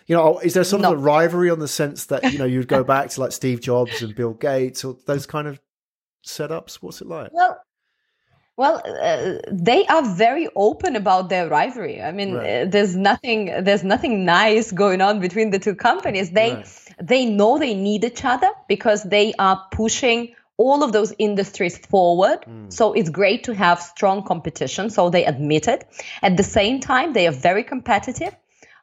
You know, is there sort no. of a rivalry on the sense that you know you'd go back to like Steve Jobs and Bill Gates or those kind of setups? What's it like? Well, well, uh, they are very open about their rivalry. I mean, right. uh, there's nothing there's nothing nice going on between the two companies. They right. they know they need each other because they are pushing all of those industries forward. Mm. So it's great to have strong competition. So they admit it. At the same time, they are very competitive.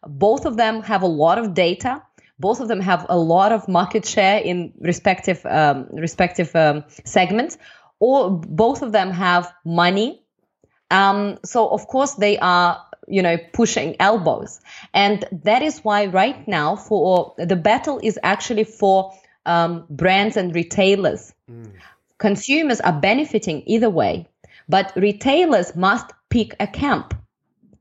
Both of them have a lot of data both of them have a lot of market share in respective um, respective um, segments or both of them have money um, so of course they are you know pushing elbows and that is why right now for the battle is actually for um, brands and retailers mm. consumers are benefiting either way but retailers must pick a camp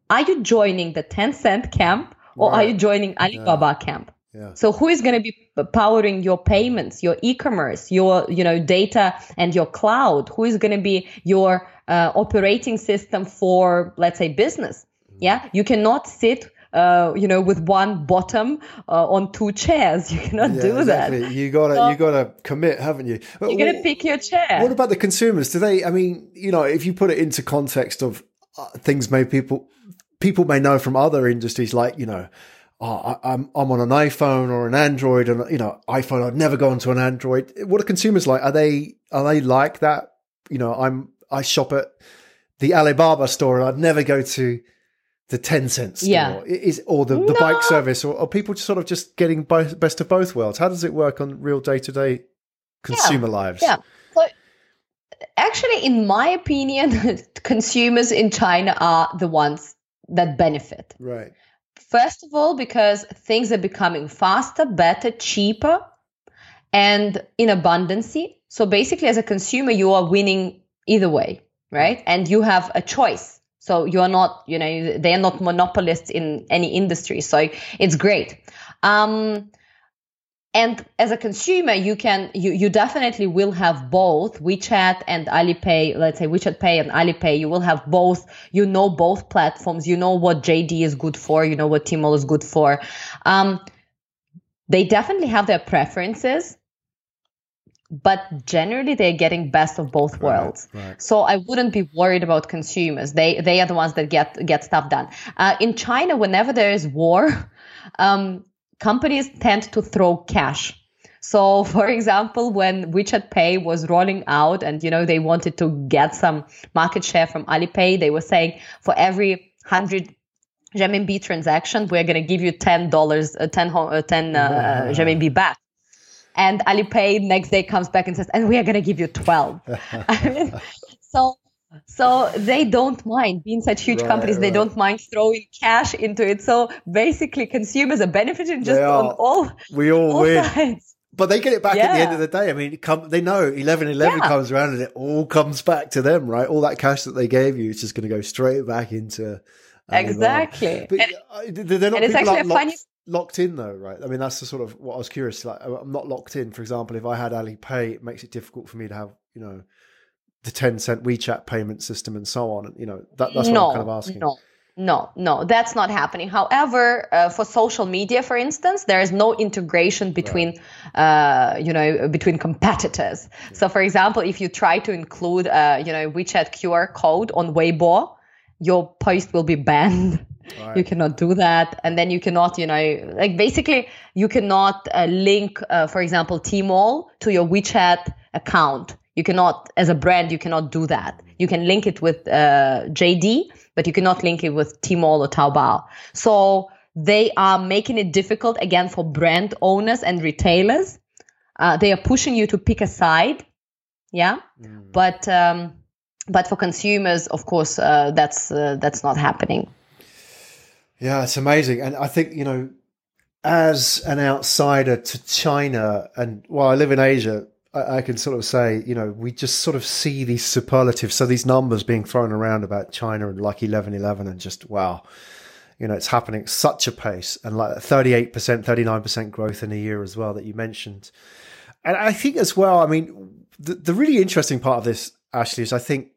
are you joining the Tencent camp or right. are you joining alibaba yeah. camp yeah. So who is going to be powering your payments, your e-commerce, your you know data and your cloud? Who is going to be your uh, operating system for let's say business? Yeah, you cannot sit uh, you know, with one bottom uh, on two chairs. You cannot yeah, do exactly. that. You gotta, so, you gotta commit, haven't you? You gotta pick your chair. What about the consumers? Do they? I mean, you know, if you put it into context of uh, things, may people people may know from other industries, like you know, oh, I, am I'm on an iPhone or an Android, and you know, iPhone. I'd never go onto an Android. What are consumers like? Are they are they like that? You know, I'm I shop at the Alibaba store, and I'd never go to the Tencent store, yeah. is or the, the no. bike service, or are people just sort of just getting both, best of both worlds? How does it work on real day to day consumer yeah. lives? Yeah. So, actually, in my opinion, consumers in China are the ones that benefit. Right. First of all, because things are becoming faster, better, cheaper, and in abundance. So basically, as a consumer, you are winning either way, right? And you have a choice. So you are not, you know, they are not monopolists in any industry. So it's great. Um, and as a consumer you can you, you definitely will have both wechat and alipay let's say wechat pay and alipay you will have both. You know both platforms. You know what jd is good for. You know what tmall is good for. Um, they definitely have their preferences but generally they're getting best of both worlds. right, right. so i wouldn't be worried about consumers. They they are the ones that get get stuff done. Uh, in china whenever there is war um, companies tend to throw cash. So, for example, when WeChat Pay was rolling out and, you know, they wanted to get some market share from Alipay, they were saying for every 100 renminbi transaction, we're going to give you $10, uh, 10, uh, 10 uh, renminbi back. And Alipay next day comes back and says, and we are going to give you 12. I mean, so so they don't mind being such huge right, companies. Right. They don't mind throwing cash into it. So basically, consumers are benefiting just are. on all. We all, all win. Sides. But they get it back yeah. at the end of the day. I mean, come, they know 11 11 yeah. comes around and it all comes back to them, right? All that cash that they gave you is just going to go straight back into. Exactly. But and, uh, they're not people like locked, locked in, though, right? I mean, that's the sort of what I was curious. Like, I'm not locked in. For example, if I had Alipay, it makes it difficult for me to have, you know, the Tencent WeChat payment system and so on. You know, that, that's no, what I'm kind of asking. No, no, no, that's not happening. However, uh, for social media, for instance, there is no integration between, right. uh, you know, between competitors. Yeah. So, for example, if you try to include, uh, you know, WeChat QR code on Weibo, your post will be banned. Right. You cannot do that, and then you cannot, you know, like basically, you cannot uh, link, uh, for example, Tmall to your WeChat account you cannot, as a brand, you cannot do that. You can link it with uh, JD, but you cannot link it with Tmall or Taobao. So they are making it difficult again for brand owners and retailers. Uh, they are pushing you to pick a side, yeah. Mm. But um, but for consumers, of course, uh, that's uh, that's not happening. Yeah, it's amazing, and I think you know, as an outsider to China, and while I live in Asia, I, can sort of say, you know, we just sort of see these superlatives. So these numbers being thrown around about China and like 11 11 and just wow you know, it's happening at such a pace and like 38%, 39% growth in a year as well that you mentioned. And I think as well, I mean, the, the really interesting part of this, Ashley, is I think,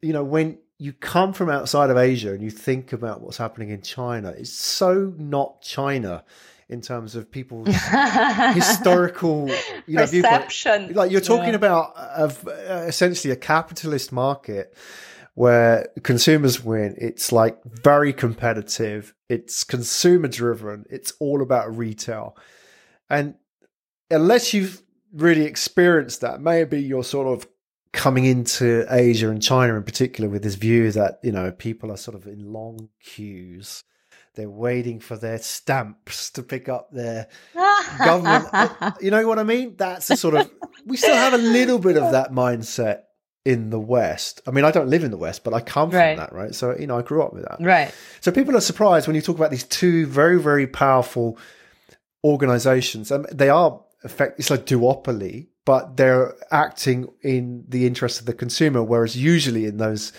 you know, when you come from outside of Asia and you think about what's happening in China, it's so not China in terms of people's historical you know, perception. Viewpoint. Like you're talking yeah. about of uh, essentially a capitalist market where consumers win. It's like very competitive. It's consumer driven. It's all about retail. And unless you've really experienced that, maybe you're sort of coming into Asia and China in particular with this view that, you know, people are sort of in long queues they're waiting for their stamps to pick up their government. You know what I mean? That's a sort of, we still have a little bit of that mindset in the West. I mean, I don't live in the West, but I come right. from that, right? So, you know, I grew up with that. Right. So people are surprised when you talk about these two very, very powerful organizations. And they are, effect, it's like duopoly, but they're acting in the interest of the consumer, whereas usually in those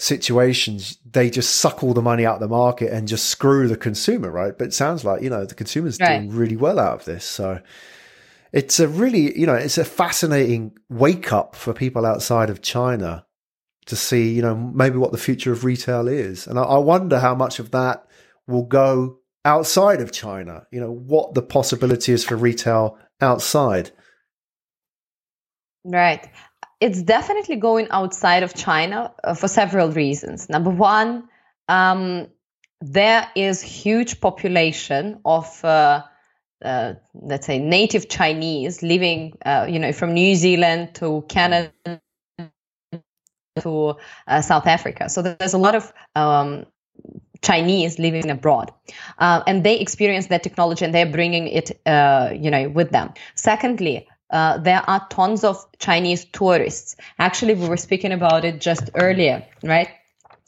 situations, they just suck all the money out of the market and just screw the consumer, right? But it sounds like, you know, the consumer's right. doing really well out of this. So it's a really, you know, it's a fascinating wake up for people outside of China to see, you know, maybe what the future of retail is. And I, I wonder how much of that will go outside of China, you know, what the possibility is for retail outside. Right it's definitely going outside of China uh, for several reasons. Number one, um, there is huge population of uh, uh, let's say native Chinese living, uh, you know, from New Zealand to Canada to uh, South Africa. So there's a lot of um, Chinese living abroad, uh, and they experience that technology and they're bringing it, you know, with them. Secondly. Uh, there are tons of Chinese tourists. Actually, we were speaking about it just earlier, right?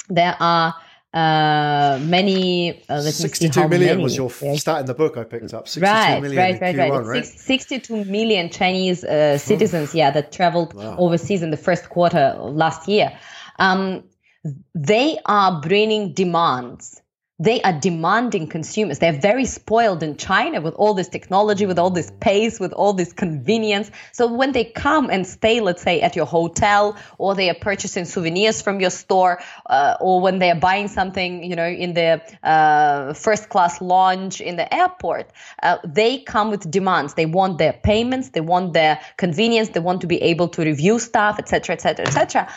There are uh, many. Uh, let 62 million was your stat in the book I picked up. 62 right, million right, right, Q1, right. right? Six, 62 million Chinese uh, citizens, yeah, that traveled Wow. overseas in the first quarter last year. Um, they are bringing demands. They are demanding consumers. They're very spoiled in China with all this technology, with all this pace, with all this convenience. So when they come and stay, let's say, at your hotel, or they are purchasing souvenirs from your store, uh, or when they are buying something, you know, in the uh, first class lounge in the airport, uh, they come with demands. They want their payments, they want their convenience, they want to be able to review stuff, etc., etc., etc.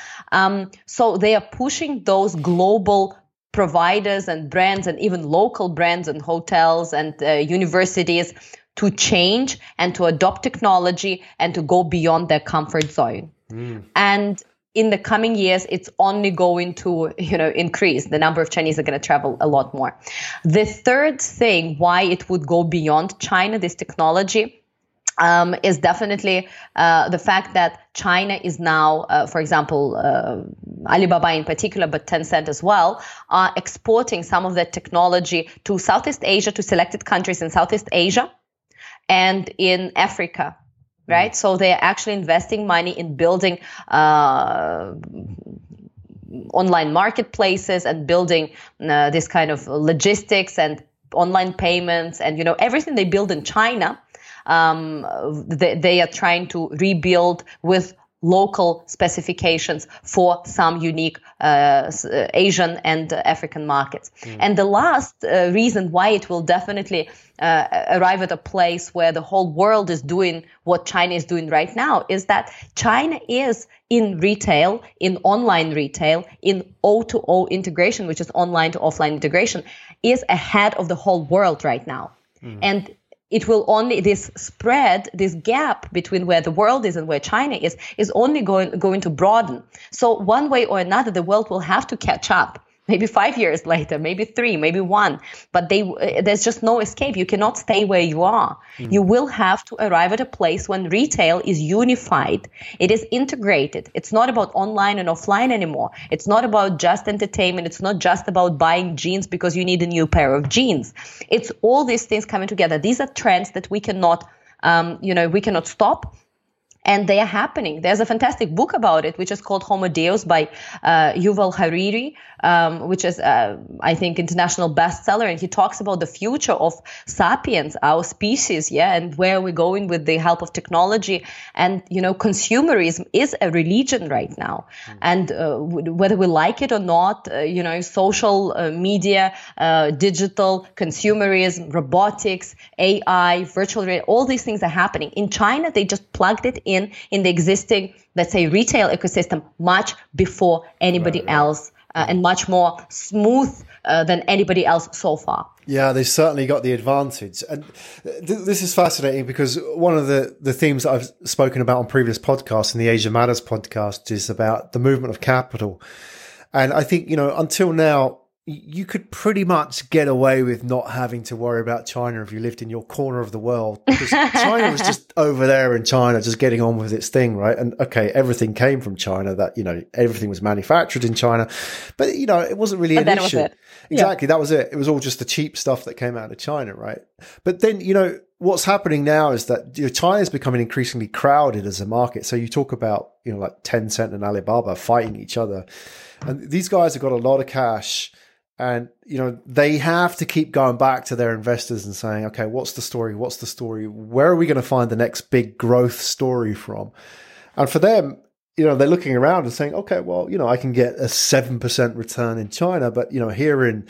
So they are pushing those global providers and brands and even local brands and hotels and uh, universities to change and to adopt technology and to go beyond their comfort zone. And in the coming years, it's only going to, you know, increase. The number of Chinese are going to travel a lot more. The third thing why it would go beyond China, this technology, um, is definitely uh, the fact that China is now, uh, for example, uh, Alibaba in particular, but Tencent as well, are exporting some of that technology to Southeast Asia, to selected countries in Southeast Asia and in Africa. Right, so they are actually investing money in building uh, online marketplaces and building uh, this kind of logistics and online payments and you know everything they build in China um, they, they are trying to rebuild with local specifications for some unique uh, uh, Asian and African markets. And the last uh, reason why it will definitely uh, arrive at a place where the whole world is doing what China is doing right now is that China is in retail, in online retail, in O2O integration, which is online to offline integration, is ahead of the whole world right now. And it will only this spread this gap between where the world is and where china is is only going going to broaden. So one way or another the world will have to catch up maybe 5 years later maybe 3 maybe 1 but they uh, there's just no escape. You cannot stay where you are. You will have to arrive at a place when retail is unified. It is integrated. It's not about online and offline anymore. It's not about just entertainment. It's not just about buying jeans because you need a new pair of jeans. It's all these things coming together. These are trends that we cannot um, you know we cannot stop and they are happening. There's a fantastic book about it, which is called Homo Deus by uh, Yuval Harari, um, which is, uh, I think, international bestseller. And he talks about the future of sapiens, our species, yeah, and where we're going with the help of technology. And you know, consumerism is a religion right now, and uh, w- whether we like it or not, uh, you know, social uh, media, uh, digital consumerism, robotics, AI, virtual reality, all these things are happening. In China, they just plugged it in in the existing, let's say, retail ecosystem much before anybody else, uh, and much more smooth uh, than anybody else so far. Yeah, they certainly got the advantage. And th- this is fascinating because one of the, the themes that I've spoken about on previous podcasts in the Asia Matters podcast is about the movement of capital. And I think, you know, until now, you could pretty much get away with not having to worry about China if you lived in your corner of the world because China was just over there in China, just getting on with its thing, right? And okay, everything came from China that, you know, everything was manufactured in China, but, you know, it wasn't really an was issue. Exactly. That was it. It was all just the cheap stuff that came out of China, right? But then, you know, what's happening now is that you know, China is becoming increasingly crowded as a market. So you talk about, you know, like Tencent and Alibaba fighting each other. And these guys have got a lot of cash and, you know, they have to keep going back to their investors and saying, okay, what's the story? What's the story? Where are we going to find the next big growth story from? And for them, you know, they're looking around and saying, okay, well, you know, I can get a 7% return in China, but, you know, here in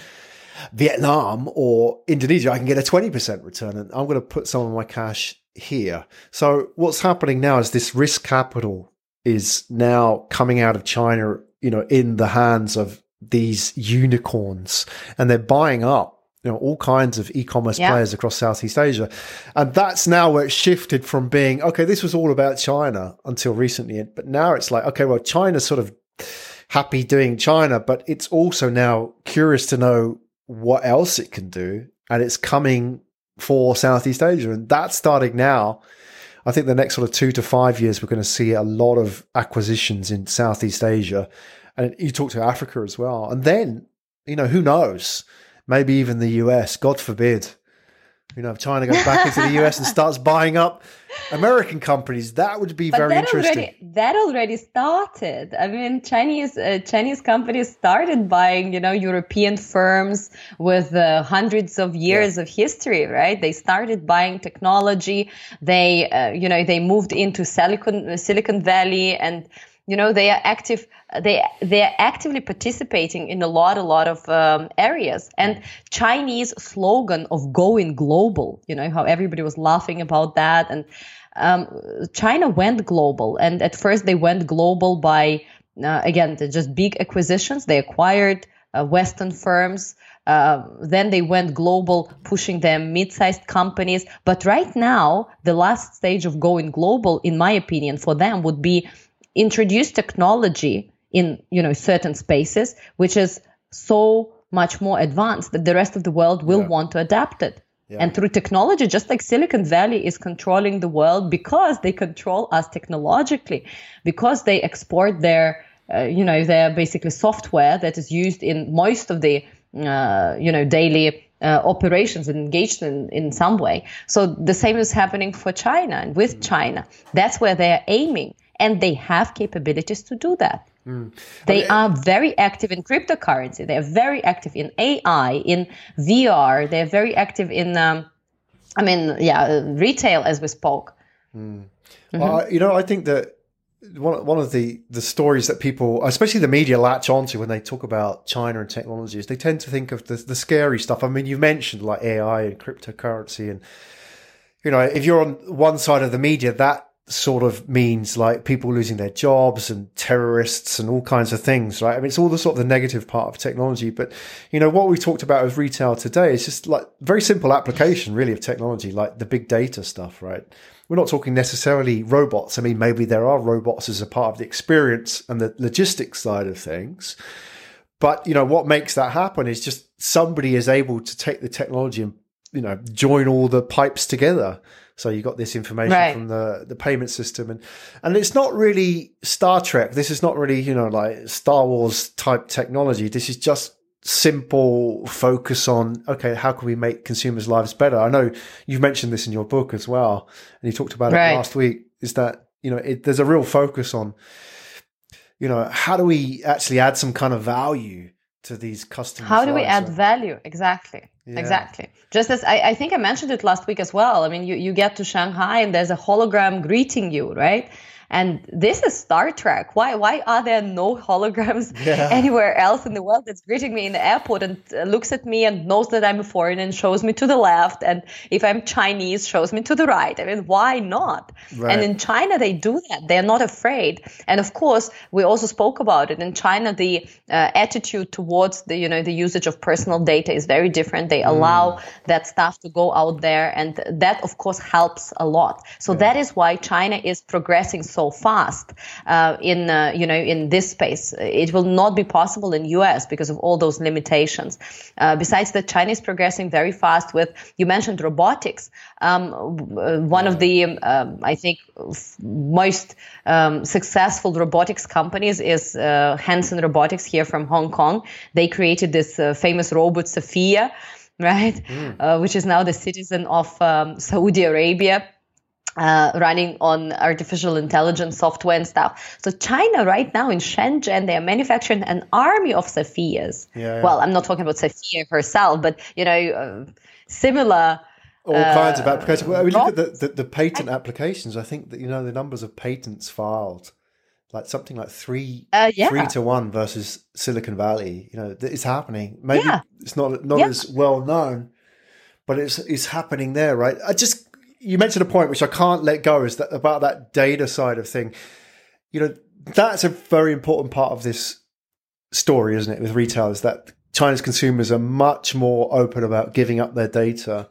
Vietnam or Indonesia, I can get a 20% return and I'm going to put some of my cash here. So what's happening now is this risk capital is now coming out of China, you know, in the hands of these unicorns and they're buying up you know all kinds of e-commerce Yeah. players across Southeast Asia, and that's now where it's shifted from being okay. This was all about China until recently, but now it's like okay, well, China's sort of happy doing China, but it's also now curious to know what else it can do, and it's coming for Southeast Asia, and that's starting now. I think the next sort of two to five years, we're going to see a lot of acquisitions in Southeast Asia, and you talk to Africa as well, and then you know who knows maybe even the US. God forbid. You know, if China goes back into the US and starts buying up American companies, that would be But very that interesting. already that already started. I mean, Chinese uh, Chinese companies started buying, you know, European firms with uh, hundreds of years of history, right? They started buying technology. They, uh, you know, they moved into Silicon Silicon Valley, and you know, they are active. They they are actively participating in a lot a lot of um, areas. And Chinese slogan of going global, you know, how everybody was laughing about that and um, China went global, and at first they went global by uh, again just big acquisitions. They acquired uh, Western firms. Uh, then they went global, pushing them mid-sized companies. But right now, the last stage of going global, in my opinion, for them would be introduce technology in you know certain spaces, which is so much more advanced that the rest of the world will Yeah. want to adapt it. And through technology, just like Silicon Valley is controlling the world because they control us technologically, because they export their, uh, you know, their basically software that is used in most of the, uh, you know, daily uh, operations and engaged in, in some way. So the same is happening for China and with China. That's where they are aiming. And they have capabilities to do that. Hmm. They are very active in cryptocurrency. They are very active in AI, in VR. They're very active in, um, I mean, yeah, retail, as we spoke. Hmm. Mm-hmm. Well, I- you know, I think that one one of the the stories that people, especially the media, latch onto when they talk about China and technology is they tend to think of the the scary stuff. I mean, you mentioned like AI and cryptocurrency, and you know, if you're on one side of the media, that sort of means like people losing their jobs and terrorists and all kinds of things, right? I mean, it's all the sort of the negative part of technology. But you know, what we talked about with retail today is just like very simple application, really, of technology, like the big data stuff, right? We're not talking necessarily robots. I mean, maybe there are robots as a part of the experience and the logistics side of things. But you know what makes that happen is just somebody is able to take the technology and you know join all the pipes together. So you got this information Right. from the the payment system, and and it's not really Star Trek. This is not really you know like Star Wars type technology. This is just simple focus on okay how can we make consumers lives better i know you've mentioned this in your book as well and you talked about it last week is that you know it, there's a real focus on you know how do we actually add some kind of value to these customers How do we add So- value? Exactly. Yeah. Exactly. Just as I, I think I mentioned it last week as well. I mean, you, you get to Shanghai and there's a hologram greeting you, right? And this is Star Trek. Why why are there no holograms Yeah. anywhere else in the world that's greeting me in the airport and uh, looks at me and knows that I'm a foreigner and shows me to the left and if I'm Chinese shows me to the right. I mean, why not? Right. And in China they do that. They're not afraid. And of course, we also spoke about it in China the uh, attitude towards the you know the usage of personal data is very different. They allow that stuff to go out there and that of course helps a lot. So that is why China is progressing so fast uh, in uh, you know in this space. It will not be possible in US because of all those limitations. Uh, besides that, China is progressing very fast with you mentioned robotics. Um, one of the um, I think most um, successful robotics companies is uh, Hanson Robotics here from Hong Kong. They created this uh, famous robot Sophia, right, uh, which is now the citizen of um, Saudi Arabia uh, running on artificial intelligence software and stuff. So China right now in Shenzhen, they are manufacturing an army of Sophias. Yeah, yeah. Well, I'm not talking about Sophia herself, but you know, uh, similar. all kinds Uh, of applications. Well, we look at the, the, the patent applications. I think that you know the numbers of patents filed, like something like three, Uh, yeah. three to one versus Silicon Valley. You know, it's happening. Maybe it's not not as well known, but it's it's happening there, right? I just you mentioned a point which I can't let go is that about that data side of thing. You know, that's a very important part of this story, isn't it, with retail is that China's consumers are much more open about giving up their data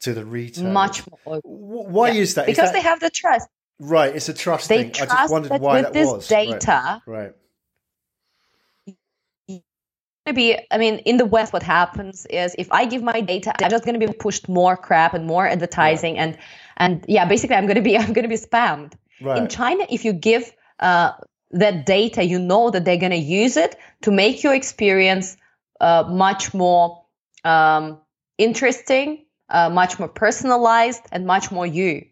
to the retailer. Much more. Why Yeah. is that? Is because that- they have the trust. right. It's a trust They thing. I trust just wondered that why with that this was. Right, data, Right. maybe i mean in the west what happens is if i give my data i'm just going to be pushed more crap and more advertising and and yeah basically i'm going to be i'm going to be spammed Right. in china if you give uh, that data you know that they're going to use it to make your experience uh, much more um, interesting uh, much more personalized and much more you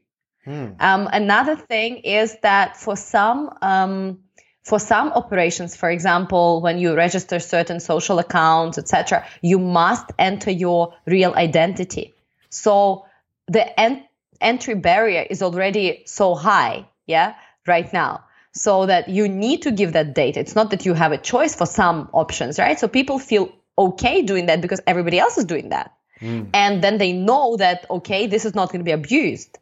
Hmm. um, another thing is that for some um, for some operations, for example, when you register certain social accounts, etc., you must enter your real identity. So the en- entry barrier is already so high, yeah, right now. So that you need to give that data. It's not that you have a choice for some options, right? So people feel okay doing that because everybody else is doing that. Hmm. And then they know that, okay, this is not going to be abused.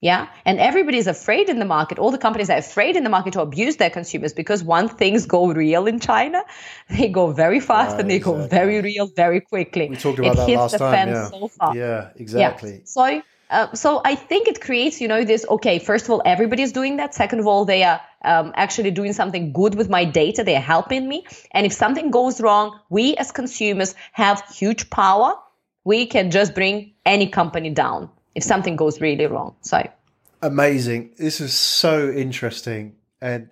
Yeah. And everybody's afraid in the market. All the companies are afraid in the market to abuse their consumers because once things go real in China, they go very fast Right, and they go very real very quickly. We talked about it that hits last the time. Yeah. so fast. yeah. Exactly. Yeah. So, uh, so I think it creates, you know, this. Okay, first of all, everybody's doing that. Second of all, they are um, actually doing something good with my data. They are helping me. And if something goes wrong, we as consumers have huge power. We can just bring any company down if something goes really wrong. So. amazing. This is so interesting, and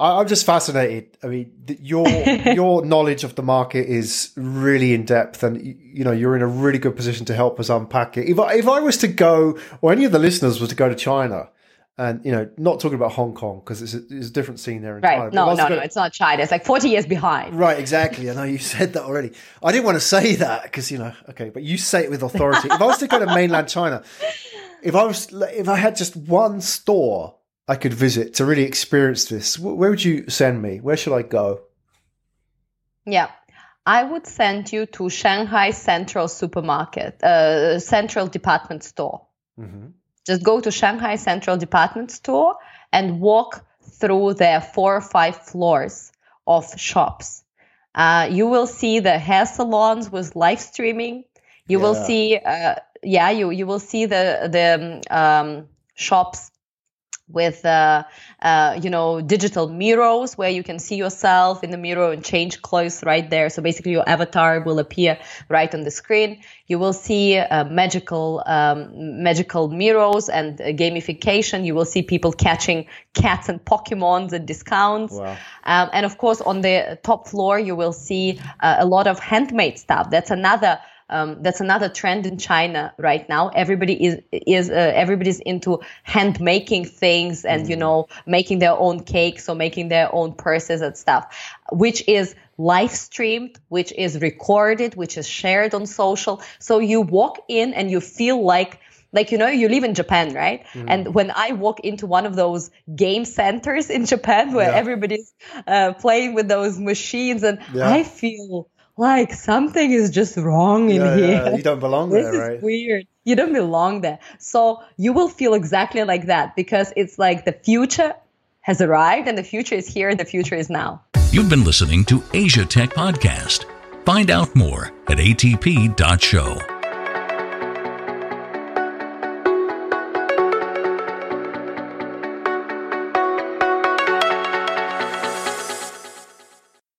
I, I'm just fascinated. I mean, th- your your knowledge of the market is really in depth, and you know you're in a really good position to help us unpack it. If I, if I was to go, or any of the listeners was to go to China, and you know, not talking about Hong Kong because it's, a- it's a different scene there in China. Right. but if I No, no, no. It's not China. It's like 40 years behind. Right, exactly. I know you said that already. I didn't want to say that because you know, okay, but you say it with authority. if I was to go to mainland China, if I was, if I had just one store I could visit to really experience this, where would you send me? Where should I go? Yeah. I would send you to Shanghai Central Supermarket, uh, Central Department Store. Mhm. Just go to Shanghai Central Department Store and walk through their four or five floors of shops. Uh, you will see the hair salons with live streaming. You will see, uh, yeah, you you will see the the um, shops with uh, uh, you know digital mirrors where you can see yourself in the mirror and change clothes right there so basically your avatar will appear right on the screen you will see uh, magical um, magical mirrors and uh, gamification you will see people catching cats and pokemons at discounts Wow. um, and of course, on the top floor, you will see uh, a lot of handmade stuff. That's another. Um, that's another trend in China right now. Everybody is is uh, everybody's into hand making things and you know making their own cakes or making their own purses and stuff, which is live streamed, which is recorded, which is shared on social. So you walk in and you feel like like you know you live in japan right and when i walk into one of those game centers in japan where Yeah. everybody's uh, playing with those machines and Yeah. i feel like something is just wrong in Yeah, here yeah, you don't belong this there, is right? weird you don't belong there so you will feel exactly like that because it's like the future has arrived and the future is here and the future is now You've been listening to Asia Tech Podcast. Find out more at atp.show.